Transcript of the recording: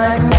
time.